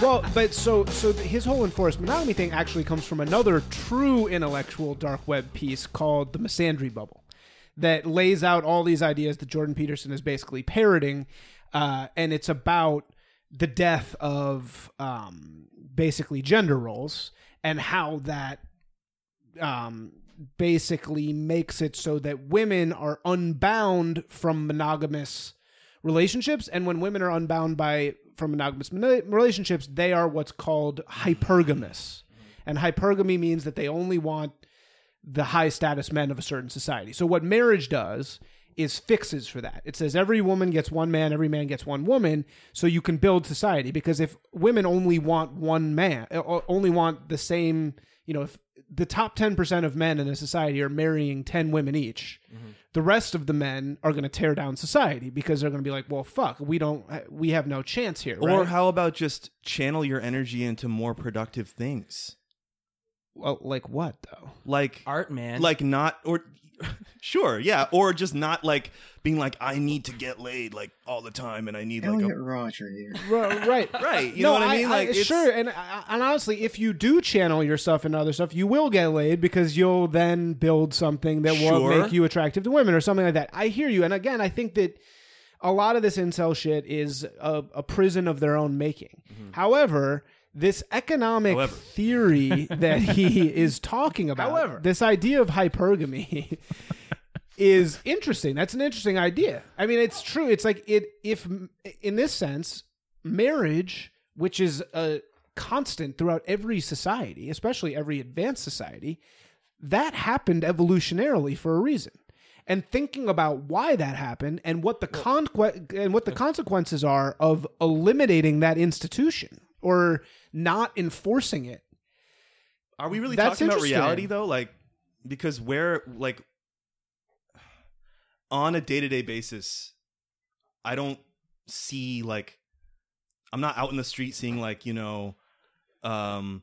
Well, but so so his whole enforced monogamy thing actually comes from another true intellectual dark web piece called the Misandry Bubble, that lays out all these ideas that Jordan Peterson is basically parroting, uh, and it's about the death of um, basically gender roles and how that um, basically makes it so that women are unbound from monogamous relationships and when women are unbound by from monogamous relationships they are what's called hypergamous. And hypergamy means that they only want the high status men of a certain society. So what marriage does is fixes for that. It says every woman gets one man every man gets one woman so you can build society. Because if women only want one man uh, only want the same you know if the top 10% of men in a society are marrying 10 women each mm-hmm. the rest of the men are going to tear down society because they're going to be like well fuck we don't we have no chance here Or right? how about just channel your energy into more productive things? well, like what though Like Art, man. like not or sure, yeah, or just not like being like I need to get laid like all the time and I need like Elliot a Rodger here. right right. Right, you know what I mean? Like it's- sure and uh, and honestly if you do channel yourself into other stuff you will get laid because you'll then build something that will make you attractive to women or something like that. I hear you and again i think that a lot of this incel shit is a, a prison of their own making. Mm-hmm. However this economic However. theory that he is talking about However. this idea of hypergamy is interesting. That's an interesting idea. I mean, it's true. It's like it if in this sense, marriage, which is a constant throughout every society, especially every advanced society, that happened evolutionarily for a reason. And thinking about why that happened and what the and what the consequences are of eliminating that institution or not enforcing it. Are we really That's talking about reality though? Like because where like on a day-to-day basis I don't see like I'm not out in the street seeing like, you know, um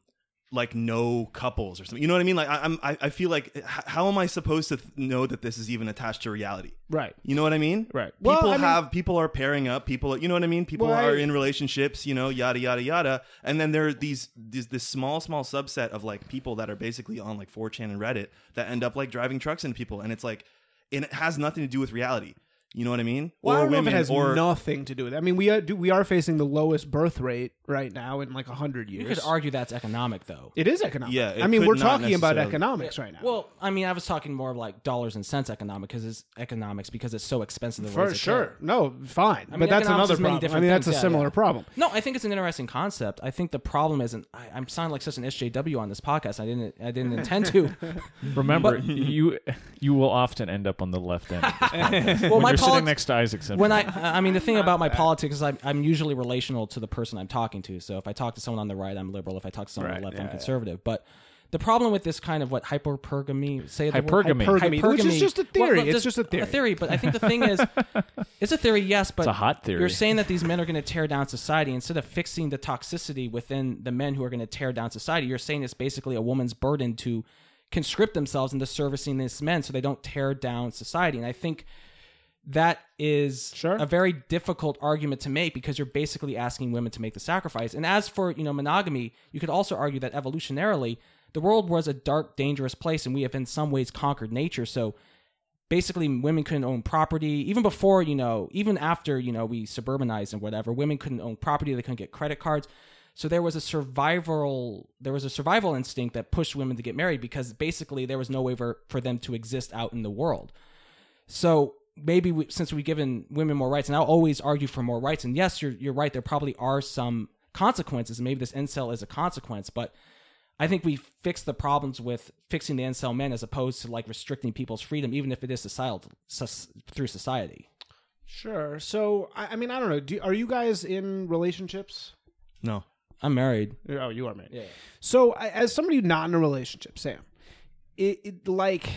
like no couples or something. You know what I mean? Like I, I'm I, I feel like h- how am I supposed to th- know that this is even attached to reality? Right. You know what I mean? Right. People Well, I mean- have people are pairing up. People, you know what I mean. People Well, I- are in relationships. You know, yada yada yada. And then there are these, these this small small subset of like people that are basically on like 4chan and Reddit that end up like driving trucks into people, and it's like, and it has nothing to do with reality. You know what I mean? Well, I don't know if women, it has or nothing to do with it. I mean, we are, do, we are facing the lowest birth rate right now in like hundred years. you could argue that's economic, though. it is economic. Yeah, it I mean, we're not talking about economics right now. Well, I mean, I was talking more of like dollars and cents economic because it's economics because it's so expensive. to for sure, kid. no, fine, mean, but that's another problem. I different mean, that's things, a yeah, similar yeah. problem. No, I think it's an interesting concept. I think the problem isn't. I, I'm sounding like such an SJW on this podcast. I didn't. I didn't intend to. Remember, you you will often end up on the left end. Of this podcast. Well, my you're polit- sitting next to Isaacson. when I, I mean, the thing about my politics is I'm, I'm usually relational to the person I'm talking to. So if I talk to someone on the right, I'm liberal. If I talk to someone on the Right, left, I'm yeah, conservative. But the problem with this kind of what hyperpergamy say the word? Hypergamy. Hypergamy, which is just a theory. well, It's just a theory. A theory, but I think the thing is, it's a theory, yes, but It's a hot theory. You're saying that these men are going to tear down society instead of fixing the toxicity within the men who are going to tear down society. You're saying it's basically a woman's burden to conscript themselves into servicing these men so they don't tear down society. And I think that is Sure. a very difficult argument to make because you're basically asking women to make the sacrifice. And as for, you know, monogamy, you could also argue that evolutionarily, the world was a dark, dangerous place and we have in some ways conquered nature. So basically women couldn't own property even before, you know, even after, you know, we suburbanized and whatever, women couldn't own property, they couldn't get credit cards. So there was a survival there was a survival instinct that pushed women to get married because basically there was no way for, for them to exist out in the world. So maybe we, since we've given women more rights, and I'll always argue for more rights. And yes, you're you're right. There probably are some consequences, maybe this incel is a consequence. But I think we fix the problems with fixing the incel men as opposed to like restricting people's freedom, even if it is societal sus, through society. Sure. So, I, I mean, I don't know. Do, are you guys in relationships? no. I'm married. Oh, you are married. Yeah. So, I- as somebody not in a relationship, Sam, it, it like,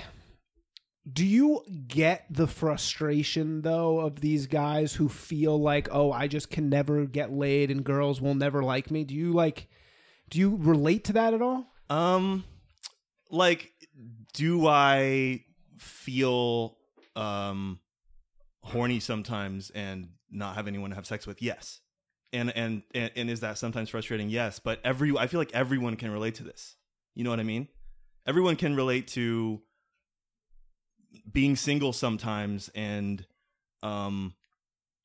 do you get the frustration though of these guys who feel like, oh, I just can never get laid and girls will never like me? Do you like, do you relate to that at all? Um, like, do I feel um horny sometimes and not have anyone to have sex with? Yes. and, and and and is that sometimes frustrating? Yes, but every I feel like everyone can relate to this. You know what I mean? Everyone can relate to being single sometimes and um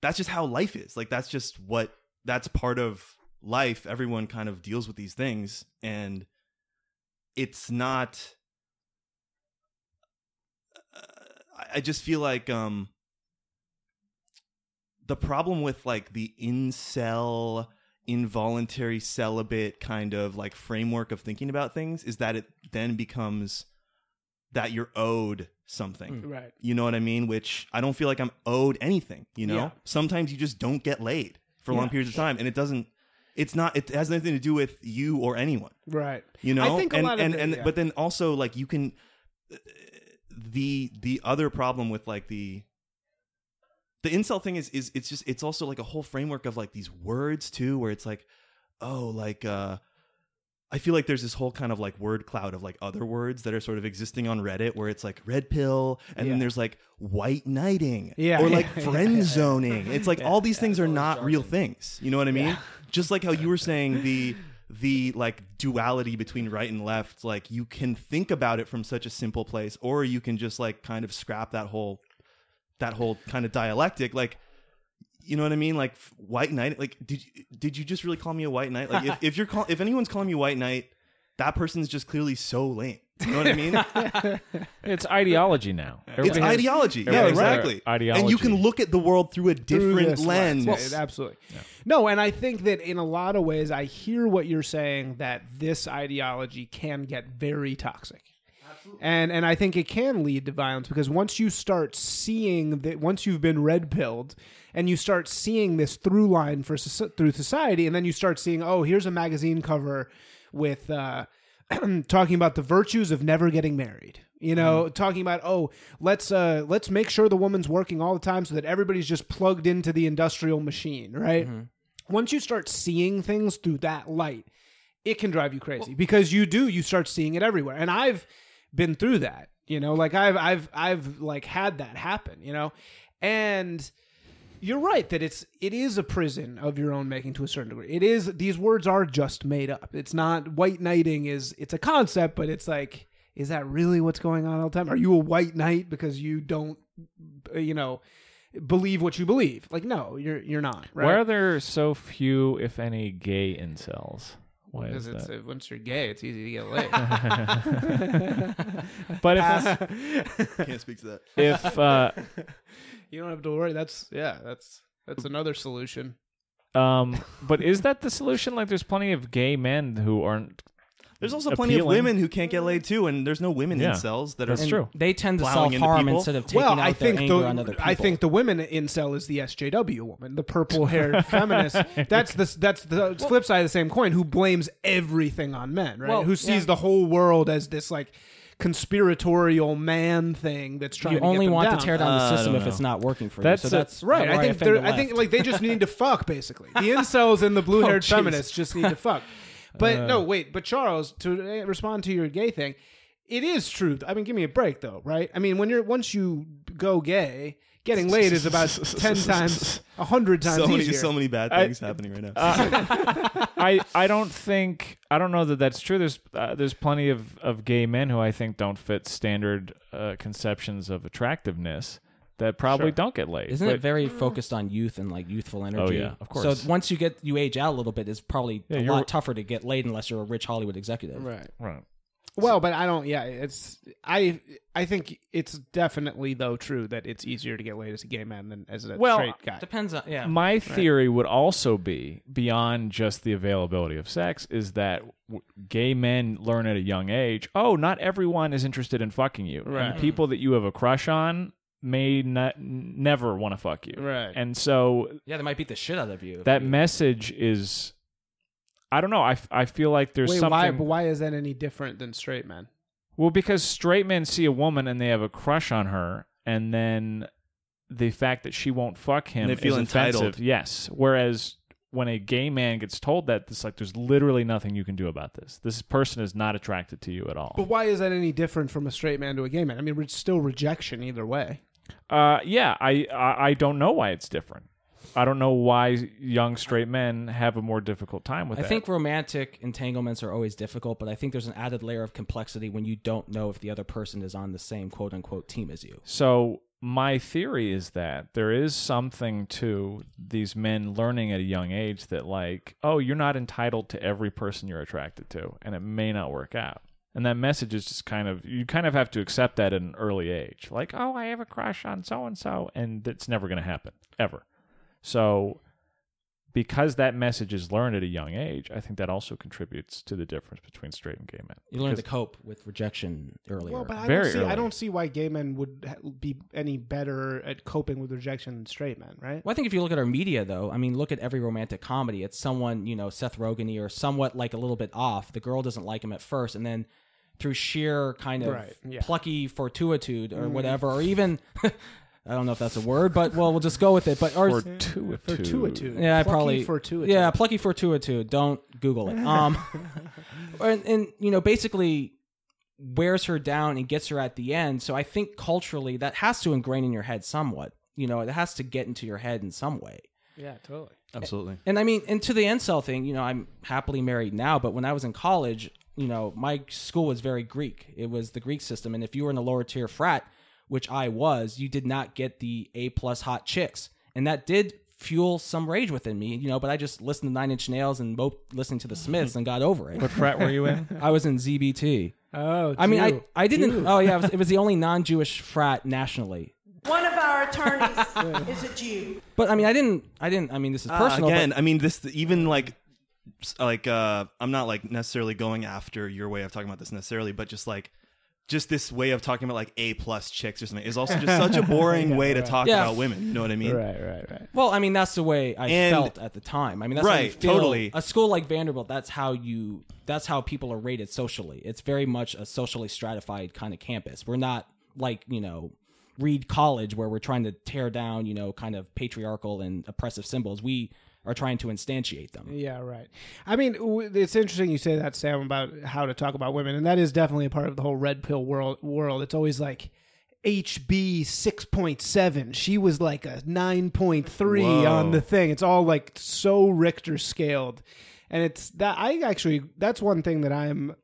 that's just how life is. Like that's just what that's part of life. Everyone kind of deals with these things and it's not uh, I- just feel like um the problem with like the incel involuntary celibate kind of like framework of thinking about things is that it then becomes that you're owed something. Right. You know what I mean? Which I don't feel like I'm owed anything, you know? Yeah. Sometimes you just don't get laid for long periods of time and it doesn't it's not it has nothing to do with you or anyone Right. you know I think a and lot of and, it- and yeah. but then also like you can the the other problem with like the the incel thing is is it's just it's also like a whole framework of like these words too where it's like oh like uh I feel like there's this whole kind of like word cloud of like other words that are sort of existing on Reddit where it's like red pill and Yeah. then there's like white knighting Yeah, or like yeah, friend zoning. It's like all these things are not real things. You know what I mean? Just like how you were saying the the like duality between right and left, like you can think about it from such a simple place, or you can just like kind of scrap that whole that whole kind of dialectic. Like you know what I mean? Like white knight. Like did you, did you just really call me a white knight? Like if, if you're call, if anyone's calling me white knight, that person's just clearly so lame. You know what I mean? It's ideology now. it's has- ideology. Yeah, everybody has their exactly. Ideology. And you can look at the world through a different this lens. Yeah, absolutely. No, and I think that in a lot of ways, I hear what you're saying that this ideology can get very toxic. And and I think it can lead to violence because once you start seeing that, once you've been red pilled, and you start seeing this through line for through society, and then you start seeing, oh, here's a magazine cover with uh, talking about the virtues of never getting married. You know, talking about oh, let's uh, let's make sure the woman's working all the time so that everybody's just plugged into the industrial machine, right? Once you start seeing things through that light, it can drive you crazy because you do you start seeing it everywhere. And I've been through that, you know, like I've I've I've like had that happen, you know, and you're right that it's it is a prison of your own making to a certain degree. It is these words are just made up. It's not white knighting is it's a concept, but it's like is that really what's going on all the time? Are you a white knight because you don't you know believe what you believe? Like no, you're you're not, right? Why are there so few, if any, gay incels? Why because is it's that? uh, once you're gay, it's easy to get laid. but if Can't speak to that. if uh, you don't have to worry. That's yeah, that's that's another solution. um, but is that the solution? Like, there's plenty of gay men who aren't. There's also plenty of women who can't get laid too, and there's no women Yeah. incels that are. That's are true. They tend to Plowing self into harm people? instead of taking well, out I their think anger the on other people. I think the women incel is the SJW woman, the purple haired feminist. That's the that's the flip side of the same coin. Who blames everything on men, right? Well, who sees yeah. the whole world as this like conspiratorial man thing that's trying you to get only them want down. to tear down the Uh, system don't if it's not working for That's you. So a- that's Right, I think offend they're, I think like they just need to fuck basically. The incels and the blue haired jeez. feminists just need to fuck. But no, wait. But Charles, to uh, respond to your gay thing, it is true. I mean, give me a break though, right? I mean, when you're once you go gay, getting laid is about ten times, a hundred times so many easier. so many bad I- things happening right now. I I don't think I don't know that that's true. There's uh, there's plenty of of gay men who I think don't fit standard uh, conceptions of attractiveness that probably Sure. don't get laid. Isn't But- it very mm. focused on youth and like youthful oh, energy? Oh yeah, of course. So once you get you age out a little bit, it's probably Yeah, a lot tougher to get laid unless you're a rich Hollywood executive. right. right? Well, but I don't. Yeah, it's I. I think it's definitely though true that it's easier to get laid as a gay man than as a Well, straight guy. Depends on yeah. My theory would also be beyond just the availability of sex is that w- gay men learn at a young age. Oh, not everyone is interested in fucking you. Right. And people that you have a crush on may not n- never want to fuck you. Right. And so yeah, they might beat the shit out of you. if that you- message is I don't know. I, f- I feel like there's Wait, something why? But why is that any different than straight men? Well, because straight men see a woman and they have a crush on her, and then the fact that she won't fuck him They feel is offensive. entitled. Yes. Whereas when a gay man gets told that, it's like there's literally nothing you can do about this. This person is not attracted to you at all. But why is that any different from a straight man to a gay man? I mean, it's still rejection either way. Uh, yeah, I, I I don't know why it's different. I don't know why young straight men have a more difficult time with I that. think romantic entanglements are always difficult, but I think there's an added layer of complexity when you don't know if the other person is on the same quote unquote team as you. So my theory is that there is something to these men learning at a young age that like, oh, you're not entitled to every person you're attracted to, and it may not work out. And that message is just kind of you kind of have to accept that at an early age. Like, oh, I have a crush on so and so, and it's never going to happen ever. So because that message is learned at a young age, I think that also contributes to the difference between straight and gay men. You learn to cope with rejection earlier. Well, but I Very don't see. I don't see why gay men would be any better at coping with rejection than straight men, right? Well, I think if you look at our media, though, I mean, look at every romantic comedy. It's someone, you know, Seth Rogen or somewhat like a little bit off. The girl doesn't like him at first, and then through sheer kind of Right, yeah. plucky fortuitude or whatever, or even I don't know if that's a word, but well, we'll just go with it. But or Fortuitude. Fortuitude. yeah, I Plucky probably fortuitude. Yeah, plucky fortuitude. Don't Google it. Um, and, and you know, basically wears her down and gets her at the end. So I think culturally that has to ingrain in your head somewhat. You know, it has to get into your head in some way. yeah, totally. Absolutely. And I mean, and to the incel thing, you know, I'm happily married now, but when I was in college, you know, my school was very Greek. It was the Greek system, and if you were in a lower tier frat, which I was, you did not get the A plus hot chicks, and that did fuel some rage within me, you know. But I just listened to Nine Inch Nails and moped listening to the Smiths and got over it. What frat were you in? I was in ZBT. Oh, I mean, I I didn't. Oh yeah, it was, it was the only non-Jewish frat nationally. One of our attorneys is a Jew. But I mean, I didn't. I didn't. I mean, this is Uh, personal. but- again, I mean, this even like s- like uh I'm not like necessarily going after your way of talking about this necessarily, but just like just this way of talking about like A plus chicks or something is also just such a boring way to talk Yeah. about women. You know what I mean? right, right, right. Well, I mean, that's the way I And- felt at the time. I mean, that's how you Right, feel. totally. A school like Vanderbilt, that's how you. That's how people are rated socially. It's very much a socially stratified kind of campus. We're not like you know, Reed College where we're trying to tear down you know kind of patriarchal and oppressive symbols. We are trying to instantiate them. Yeah, right. I mean, it's interesting you say that, Sam, about how to talk about women, and that is definitely a part of the whole red pill world. World. It's always like HB six point seven. She was like a nine point three Whoa. on the thing. It's all like so Richter scaled, and it's that I actually that's one thing that I'm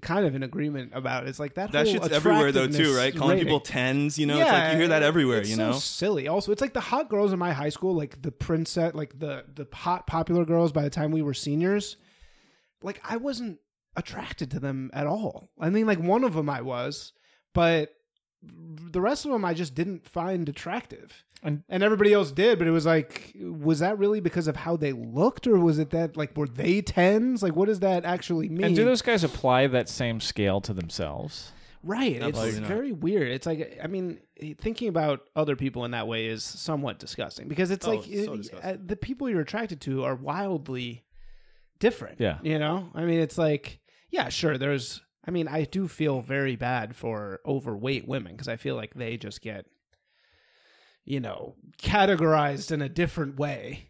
kind of in agreement about. It's like that. That shit's everywhere though too, right? Calling rating. people tens, you know, it's like you hear that everywhere, it's you so know. silly. Also, it's like the hot girls in my high school, like the princess, like the the hot popular girls. By the time we were seniors, like I wasn't attracted to them at all. I mean, like one of them I was, but the rest of them I just didn't find attractive. And- And everybody else did, but it was like, was that really because of how they looked, or was it that like were they tens? Like, what does that actually mean? And do those guys apply that same scale to themselves? Right. It's Absolutely not. very weird. It's like I mean, thinking about other people in that way is somewhat disgusting because it's Oh, like so it- uh, the people you're attracted to are wildly different. Yeah. You know? I mean, it's like yeah, sure, there's I mean, I do feel very bad for overweight women because I feel like they just get you know, categorized in a different way,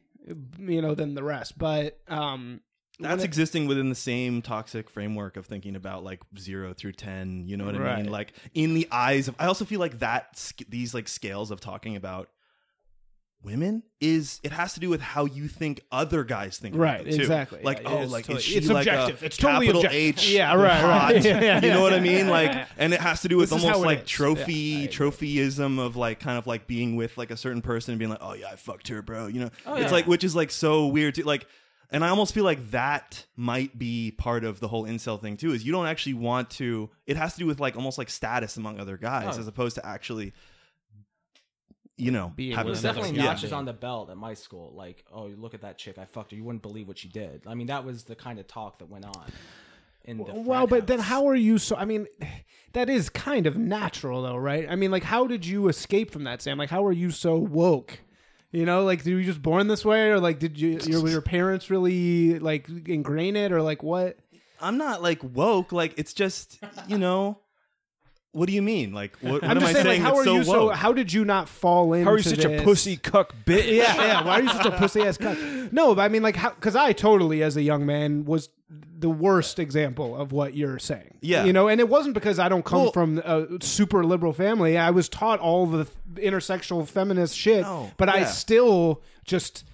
you know, than the rest. But um That's it- existing within the same toxic framework of thinking about like zero through ten. You know what I mean? Like in the eyes of, I also feel like that these like scales of talking about women is it has to do with how you think other guys think. Right, too. exactly. Like Yeah, oh, like totally- is she it's like a objective. It's totally capital objective. H? Yeah, right, hot? right. Yeah, yeah, you know what I mean? Like, and it has to do with This almost like trophy, trophyism of like kind of like being with like a certain person and being like, oh yeah, I fucked her, bro. You know, Oh, it's like which is like so weird. To, like, and I almost feel like that might be part of the whole incel thing too. Is you don't actually want to. It has to do with like almost like status among other guys Oh. as opposed to actually, you know, Being having with There's another definitely human notches being. on the belt at my school. Like, oh, you look at that chick, I fucked her. You wouldn't believe what she did. I mean, that was the kind of talk that went on. In the well, frat but then how are you so? I mean, that is kind of natural, though, right? I mean, like, how did you escape from that, Sam? Like, how are you so woke? You know, like, were you just born this way, or like, did you your your parents really like ingrain it, or like what? I'm not like woke. Like it's just you know. What do you mean? Like what, what I'm am just I saying, saying? like, how are so you so? woke? How did you not fall into? How are you such this? a pussy cuck bitch? yeah, yeah. Why are you such a pussy ass cunt? No, but I mean, like, how? Because I totally, as a young man, was the worst example of what you're saying. Yeah. you know, and it wasn't because I don't come Well- from a super liberal family. I was taught all the intersectional feminist shit, No, but I still just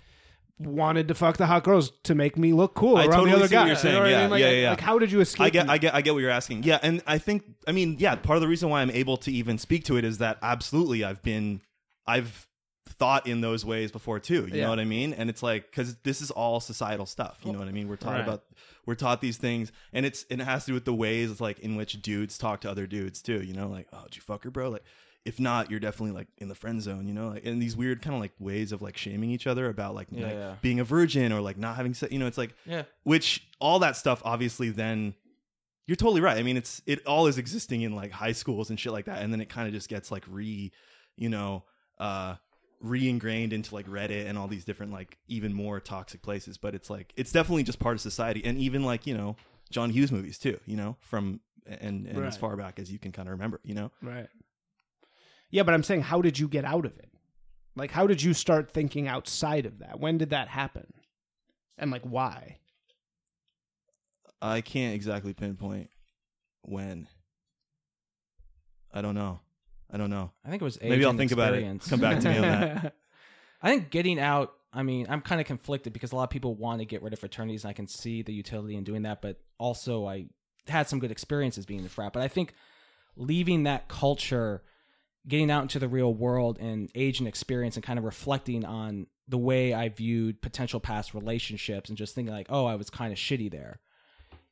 wanted to fuck the hot girls to make me look cool I around totally the other see what you're saying. You know what I Yeah, mean? Like, yeah, yeah. Like, how did you escape? I get, I get, I get what you're asking. Yeah, and I think, I mean, yeah, part of the reason why I'm able to even speak to it is that absolutely I've been, I've thought in those ways before too. You Yeah. know what I mean? And it's like because this is all societal stuff. You know what I mean? We're taught Right. about, we're taught these things, and it's and it has to do with the ways like in which dudes talk to other dudes too. You know, like oh, did you fuck her, bro? Like. If not, you're definitely like in the friend zone, you know, like in these weird kind of like ways of like shaming each other about like, like, yeah. being a virgin or like not having sex. You know, it's like Yeah. which all that stuff obviously then you're totally right. I mean, it's it all is existing in like high schools and shit like that, and then it kind of just gets like re, you know, uh, re-ingrained into like Reddit and all these different like even more toxic places. But it's like it's definitely just part of society, and even like you know John Hughes movies too. You know, from and and Right. as far back as you can kind of remember. You know, Right. Yeah, but I'm saying, how did you get out of it? Like, how did you start thinking outside of that? When did that happen? And like, why? I can't exactly pinpoint when. I don't know. I don't know. I think it was age Maybe I'll and think about it. experience. Come back to me on that. I think getting out. I mean, I'm kind of conflicted because a lot of people want to get rid of fraternities, and I can see the utility in doing that. But also, I had some good experiences being in the frat. But I think leaving that culture, getting out into the real world, and age and experience, and kind of reflecting on the way I viewed potential past relationships, and just thinking like, oh, I was kind of shitty there.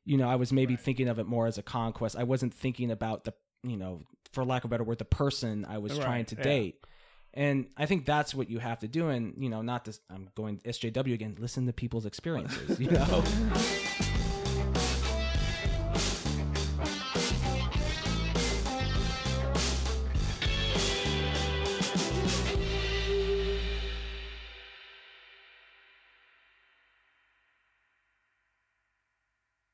You know, I was maybe thinking of it more as a conquest. I wasn't thinking about the, you know, for lack of a better word, the person I was Right, trying to yeah. date. And I think that's what you have to do. And, you know, not this, I'm going SJW again, listen to people's experiences, you know?